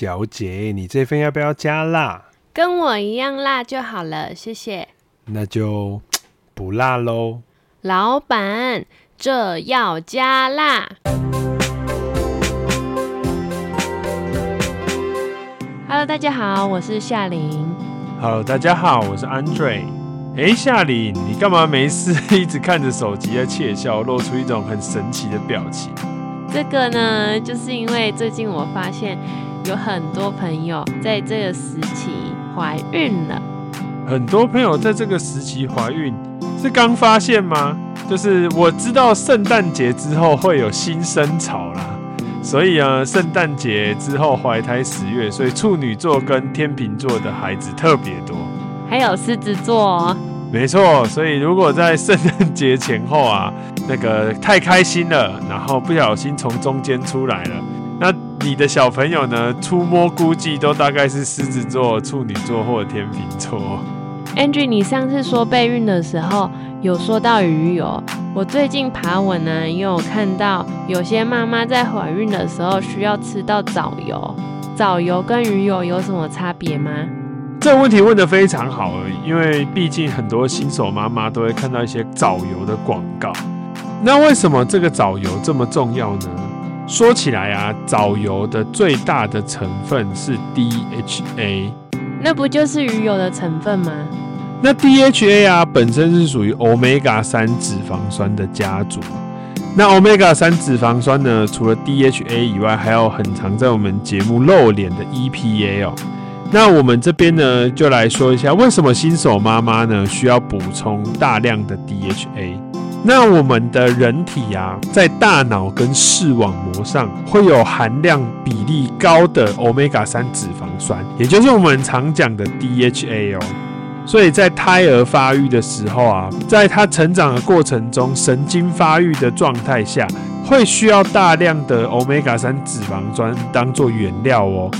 小姐，你这份要不要加辣？跟我一样辣就好了，谢谢。那就不辣喽。老板，这要加辣。Hello，大家好，我是夏琳。Hello，大家好，我是 Andre。哎，夏琳，你干嘛没事一直看着手机在窃笑，露出一种很神奇的表情？这个呢，就是因为最近我发现有很多朋友在这个时期怀孕了。很多朋友在这个时期怀孕，是刚发现吗？就是我知道圣诞节之后会有新生潮啦，所以啊，圣诞节之后怀胎十月，所以处女座跟天秤座的孩子特别多，还有狮子座。没错，所以如果在圣诞节前后啊，那个太开心了，然后不小心从中间出来了，那你的小朋友呢，初摸估计都大概是狮子座、处女座或者天秤座。Angie，你上次说备孕的时候有说到鱼油，我最近爬文呢，也有看到有些妈妈在怀孕的时候需要吃到藻油，藻油跟鱼油有什么差别吗？这个问题问得非常好因为毕竟很多新手妈妈都会看到一些藻油的广告。那为什么这个藻油这么重要呢？说起来啊，藻油的最大的成分是 DHA，那不就是鱼油的成分吗？那 DHA 啊，本身是属于 Omega 三脂肪酸的家族。那 Omega 三脂肪酸呢，除了 DHA 以外，还有很常在我们节目露脸的 EPA 哦。那我们这边呢，就来说一下为什么新手妈妈呢需要补充大量的 DHA。那我们的人体啊，在大脑跟视网膜上会有含量比例高的 Omega 三脂肪酸，也就是我们常讲的 DHA 哦。所以在胎儿发育的时候啊，在他成长的过程中，神经发育的状态下，会需要大量的 Omega 三脂肪酸当做原料哦。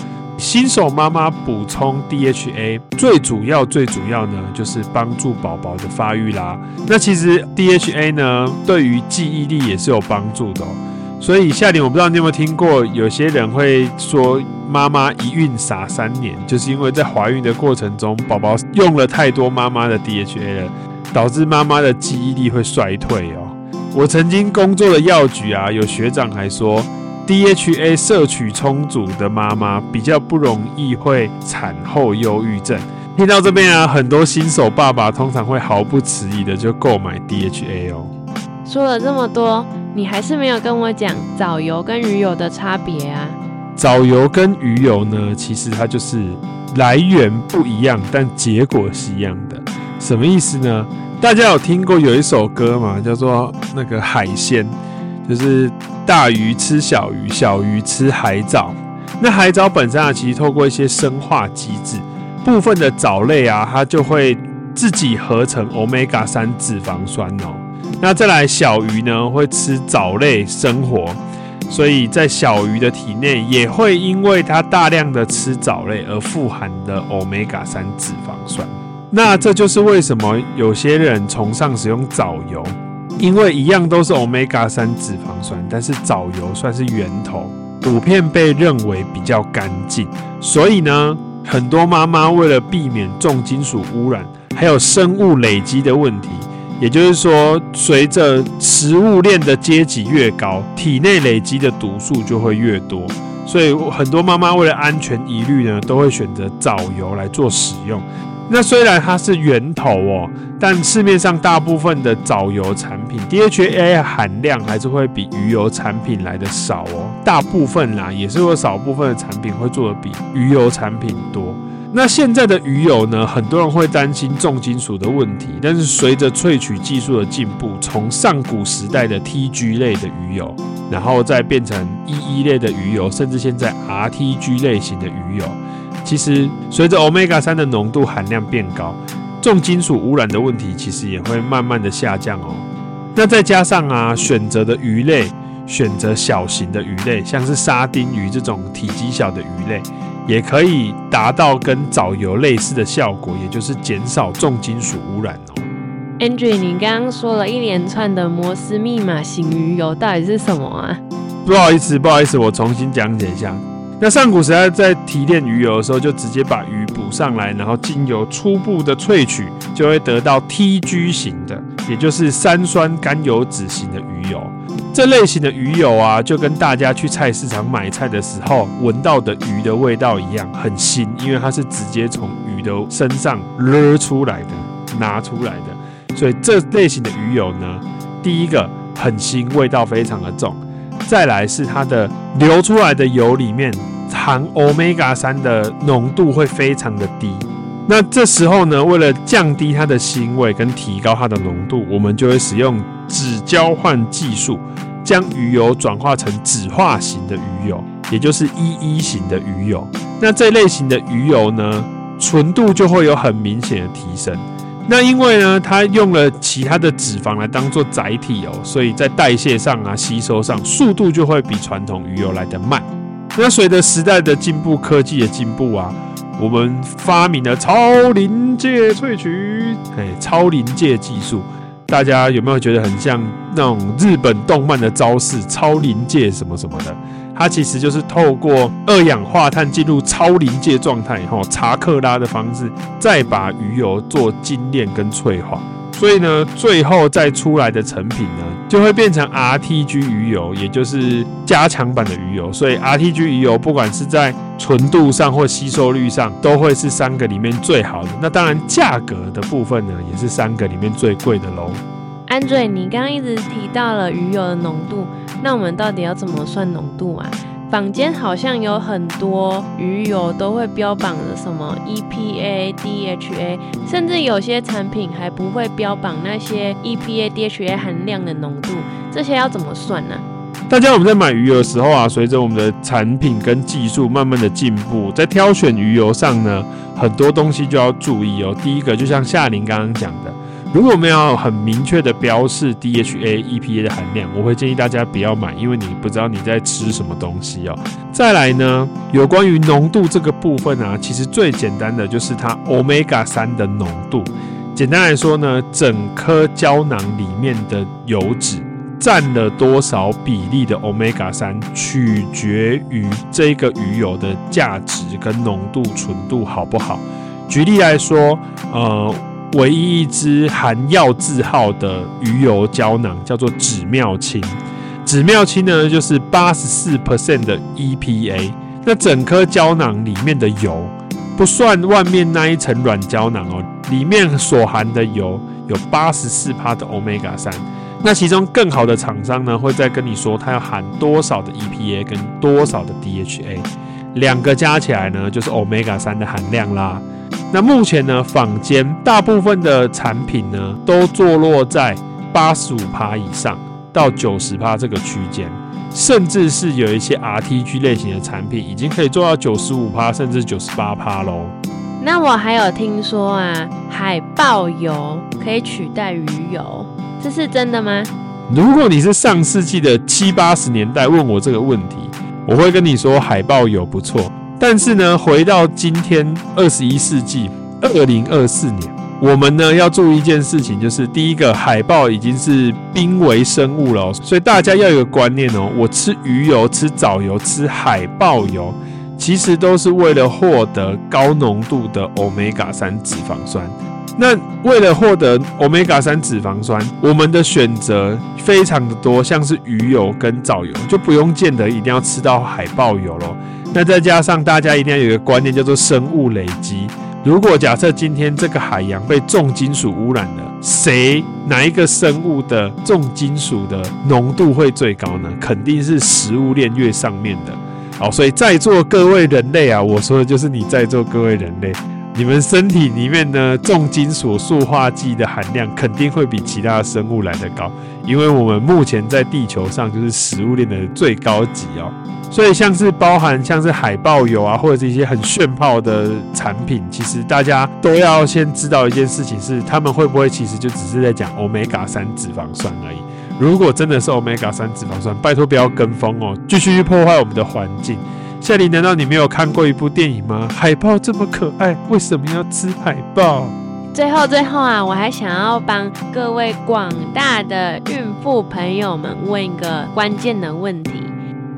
新手妈妈补充 DHA 最主要、最主要呢，就是帮助宝宝的发育啦。那其实 DHA 呢，对于记忆力也是有帮助的喔。所以夏琳，我不知道你有没有听过，有些人会说妈妈一孕傻三年，就是因为在怀孕的过程中，宝宝用了太多妈妈的 DHA 了，导致妈妈的记忆力会衰退哦。我曾经工作的药局啊，有学长还说。DHA 摄取充足的妈妈比较不容易会产后忧郁症。听到这边啊，很多新手爸爸通常会毫不迟疑的就购买 DHA 哦。说了这么多，你还是没有跟我讲藻油跟鱼油的差别啊？藻油跟鱼油呢，其实它就是来源不一样，但结果是一样的。什么意思呢？大家有听过有一首歌嘛？叫做那个海鲜。就是大鱼吃小鱼，小鱼吃海藻。那海藻本身啊，其实透过一些生化机制，部分的藻类啊，它就会自己合成 Omega 三脂肪酸哦。那再来小鱼呢，会吃藻类生活，所以在小鱼的体内也会因为它大量的吃藻类而富含的 Omega 三脂肪酸。那这就是为什么有些人崇尚使用藻油。因为一样都是 Omega 三脂肪酸，但是藻油算是源头，普遍被认为比较干净。所以呢，很多妈妈为了避免重金属污染，还有生物累积的问题，也就是说，随着食物链的阶级越高，体内累积的毒素就会越多。所以很多妈妈为了安全疑虑呢，都会选择藻油来做使用。那虽然它是源头哦，但市面上大部分的藻油产品 DHA 含量还是会比鱼油产品来的少哦。大部分啦，也是有少部分的产品会做的比鱼油产品多。那现在的鱼油呢，很多人会担心重金属的问题，但是随着萃取技术的进步，从上古时代的 TG 类的鱼油，然后再变成 EE 类的鱼油，甚至现在 RTG 类型的鱼油。其实，随着 Omega 三的浓度含量变高，重金属污染的问题其实也会慢慢的下降哦。那再加上啊，选择的鱼类，选择小型的鱼类，像是沙丁鱼这种体积小的鱼类，也可以达到跟藻油类似的效果，也就是减少重金属污染哦。Andrew，你刚刚说了一连串的摩斯密码型鱼油，到底是什么啊？不好意思，不好意思，我重新讲解一下。那上古时代在提炼鱼油的时候，就直接把鱼补上来，然后经由初步的萃取，就会得到 TG 型的，也就是三酸甘油酯型的鱼油。这类型的鱼油啊，就跟大家去菜市场买菜的时候闻到的鱼的味道一样，很腥，因为它是直接从鱼的身上勒出来的、拿出来的。所以这类型的鱼油呢，第一个很腥，味道非常的重。再来是它的流出来的油里面含 Omega 三的浓度会非常的低，那这时候呢，为了降低它的腥味跟提高它的浓度，我们就会使用酯交换技术，将鱼油转化成酯化型的鱼油，也就是一一型的鱼油。那这类型的鱼油呢，纯度就会有很明显的提升。那因为呢，它用了其他的脂肪来当做载体哦，所以在代谢上啊、吸收上，速度就会比传统鱼油来得慢。那随着时代的进步、科技的进步啊，我们发明了超临界萃取，哎，超临界技术，大家有没有觉得很像那种日本动漫的招式？超临界什么什么的。它其实就是透过二氧化碳进入超临界状态，吼查克拉的方式，再把鱼油做精炼跟脆化，所以呢，最后再出来的成品呢，就会变成 RTG 鱼油，也就是加强版的鱼油。所以 RTG 鱼油不管是在纯度上或吸收率上，都会是三个里面最好的。那当然，价格的部分呢，也是三个里面最贵的喽。安瑞，你刚刚一直提到了鱼油的浓度，那我们到底要怎么算浓度啊？坊间好像有很多鱼油都会标榜的什么 EPA、DHA，甚至有些产品还不会标榜那些 EPA、DHA 含量的浓度，这些要怎么算呢？大家我们在买鱼油的时候啊，随着我们的产品跟技术慢慢的进步，在挑选鱼油上呢，很多东西就要注意哦。第一个，就像夏琳刚刚讲的。如果我们要很明确的标示 DHA、EPA 的含量，我会建议大家不要买，因为你不知道你在吃什么东西哦。再来呢，有关于浓度这个部分啊，其实最简单的就是它 Omega 三的浓度。简单来说呢，整颗胶囊里面的油脂占了多少比例的 Omega 三，取决于这个鱼油的价值跟浓度纯度好不好。举例来说，呃。唯一一支含药字号的鱼油胶囊叫做酯妙清，酯妙清呢就是八十四 percent 的 EPA。那整颗胶囊里面的油，不算外面那一层软胶囊哦，里面所含的油有八十四帕的 Omega 三。那其中更好的厂商呢，会再跟你说它要含多少的 EPA 跟多少的 DHA，两个加起来呢就是 Omega 三的含量啦。那目前呢，坊间大部分的产品呢，都坐落在八十五趴以上到九十趴这个区间，甚至是有一些 RTG 类型的产品，已经可以做到九十五趴甚至九十八趴喽。那我还有听说啊，海豹油可以取代鱼油，这是真的吗？如果你是上世纪的七八十年代问我这个问题，我会跟你说海豹油不错。但是呢，回到今天二十一世纪二零二四年，我们呢要注意一件事情，就是第一个，海豹已经是濒危生物了，所以大家要有个观念哦，我吃鱼油、吃藻油、吃海豹油，其实都是为了获得高浓度的欧米伽三脂肪酸。那为了获得欧米伽三脂肪酸，我们的选择非常的多，像是鱼油跟藻油，就不用见得一定要吃到海豹油喽。那再加上大家一定要有一个观念，叫做生物累积。如果假设今天这个海洋被重金属污染了，谁哪一个生物的重金属的浓度会最高呢？肯定是食物链越上面的。好，所以在座各位人类啊，我说的就是你在座各位人类，你们身体里面呢，重金属塑化剂的含量肯定会比其他的生物来得高，因为我们目前在地球上就是食物链的最高级哦。所以像是包含像是海豹油啊，或者是一些很炫炮的产品，其实大家都要先知道一件事情是，他们会不会其实就只是在讲欧米伽三脂肪酸而已。如果真的是欧米伽三脂肪酸，拜托不要跟风哦，继续去破坏我们的环境。夏琳，难道你没有看过一部电影吗？海豹这么可爱，为什么要吃海豹？最后最后啊，我还想要帮各位广大的孕妇朋友们问一个关键的问题。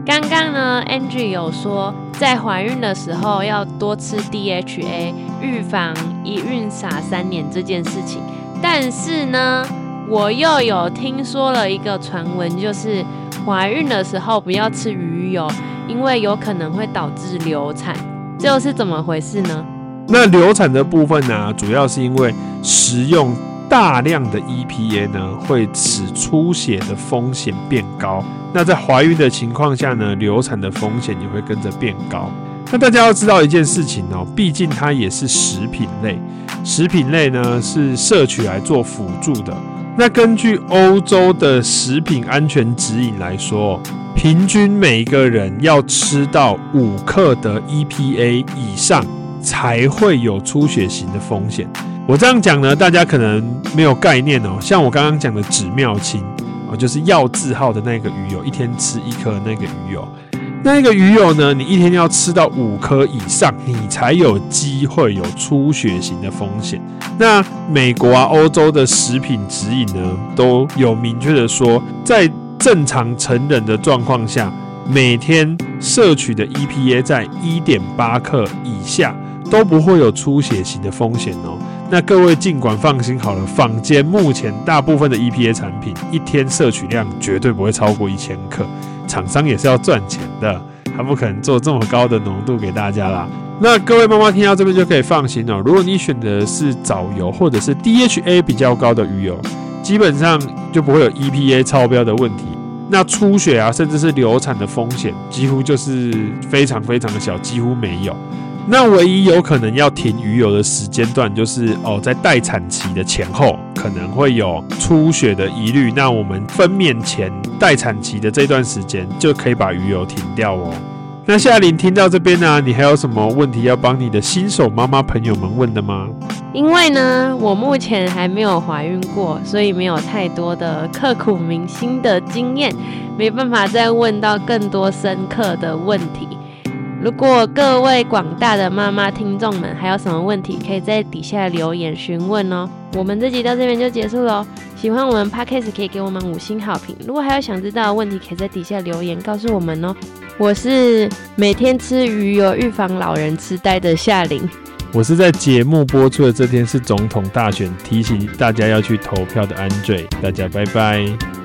刚刚呢，Angie 有说在怀孕的时候要多吃 DHA，预防一孕傻三年这件事情。但是呢，我又有听说了一个传闻，就是怀孕的时候不要吃鱼油，因为有可能会导致流产。这又是怎么回事呢？那流产的部分呢、主要是因为食用大量的 EPA 呢，会使出血的风险变高。那在怀孕的情况下呢，流产的风险也会跟着变高。那大家要知道一件事情哦，毕竟它也是食品类，食品类呢是摄取来做辅助的。那根据欧洲的食品安全指引来说，平均每一个人要吃到五克的 EPA 以上，才会有出血型的风险。我这样讲呢，大家可能没有概念哦。像我刚刚讲的止妙清。就是药字号的那个鱼油，一天吃一颗那个鱼油，那个鱼油呢，你一天要吃到五颗以上，你才有机会有出血型的风险。那美国啊、欧洲的食品指引呢，都有明确的说，在正常成人的状况下，每天摄取的 EPA 在一点八克以下，都不会有出血型的风险哦。那各位尽管放心好了，坊间目前大部分的 EPA 产品一天摄取量绝对不会超过一千克，厂商也是要赚钱的，他不可能做这么高的浓度给大家啦。那各位妈妈听到这边就可以放心哦，如果你选的是藻油或者是 DHA 比较高的鱼油，基本上就不会有 EPA 超标的问题。那出血啊，甚至是流产的风险，几乎就是非常非常的小，几乎没有。那唯一有可能要停鱼油的时间段，就是哦，在待产期的前后可能会有出血的疑虑。那我们分娩前待产期的这段时间，就可以把鱼油停掉哦。那夏琳听到这边呢，你还有什么问题要帮你的新手妈妈朋友们问的吗？因为呢，我目前还没有怀孕过，所以没有太多的刻骨铭心的经验，没办法再问到更多深刻的问题。如果各位广大的妈妈听众们还有什么问题，可以在底下留言询问哦。我们这集到这边就结束喽。喜欢我们 Podcast 可以给我们五星好评。如果还有想知道的问题，可以在底下留言告诉我们哦。我是每天吃鱼油预防老人痴呆的夏琳。我是在节目播出的这天是总统大选，提醒大家要去投票的 Andre。大家拜拜。